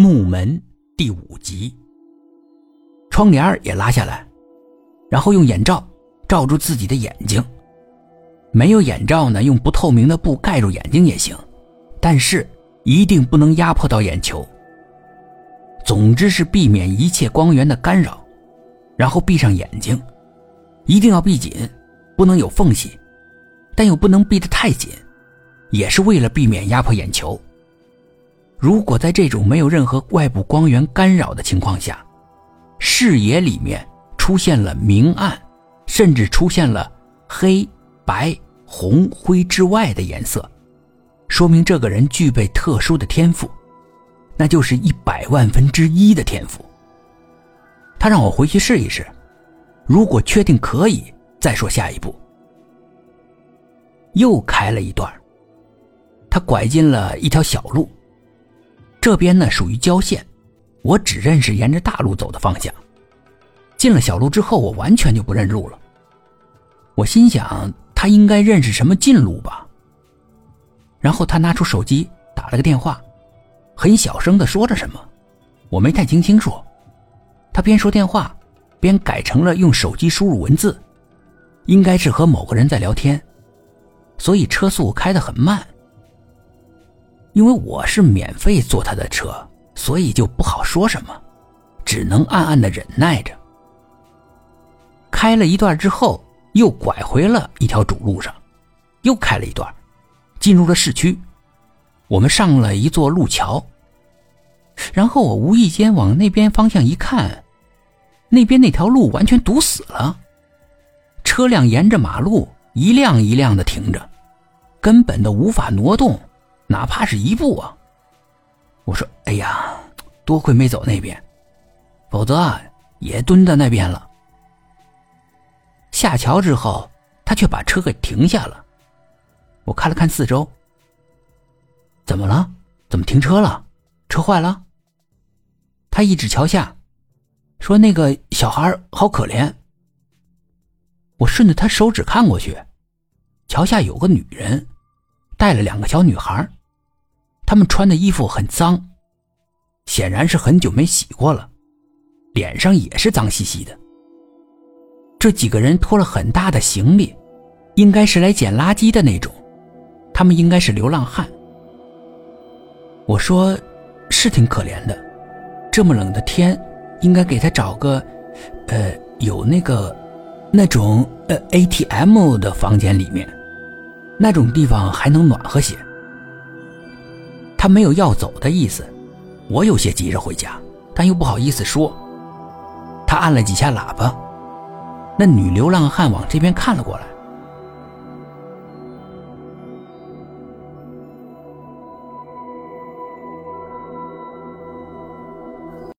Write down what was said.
木门第五集。窗帘也拉下来，然后用眼罩罩住自己的眼睛。没有眼罩呢，用不透明的布盖住眼睛也行，但是一定不能压迫到眼球。总之是避免一切光源的干扰，然后闭上眼睛，一定要闭紧，不能有缝隙，但又不能闭得太紧，也是为了避免压迫眼球。如果在这种没有任何外部光源干扰的情况下，视野里面出现了明暗，甚至出现了黑白红灰之外的颜色，说明这个人具备特殊的天赋，那就是一百万分之一的天赋。他让我回去试一试，如果确定可以，再说下一步。又开了一段，他拐进了一条小路。这边呢属于郊县，我只认识沿着大路走的方向。进了小路之后，我完全就不认路了。我心想他应该认识什么近路吧。然后他拿出手机打了个电话，很小声的说着什么，我没太听清楚。他边说电话，边改成了用手机输入文字，应该是和某个人在聊天，所以车速开得很慢。因为我是免费坐他的车，所以就不好说什么，只能暗暗的忍耐着。开了一段之后，又拐回了一条主路上，又开了一段，进入了市区。我们上了一座路桥，然后我无意间往那边方向一看，那边那条路完全堵死了，车辆沿着马路一辆一辆的停着，根本都无法挪动。哪怕是一步啊！我说：“哎呀，多亏没走那边，否则啊也蹲在那边了。”下桥之后，他却把车给停下了。我看了看四周，怎么了？怎么停车了？车坏了？他一指桥下，说：“那个小孩好可怜。”我顺着他手指看过去，桥下有个女人，带了两个小女孩。他们穿的衣服很脏，显然是很久没洗过了，脸上也是脏兮兮的。这几个人拖了很大的行李，应该是来捡垃圾的那种，他们应该是流浪汉。我说，是挺可怜的，这么冷的天，应该给他找个，呃，有那个，那种呃 ATM 的房间里面，那种地方还能暖和些。他没有要走的意思，我有些急着回家，但又不好意思说。他按了几下喇叭，那女流浪汉往这边看了过来，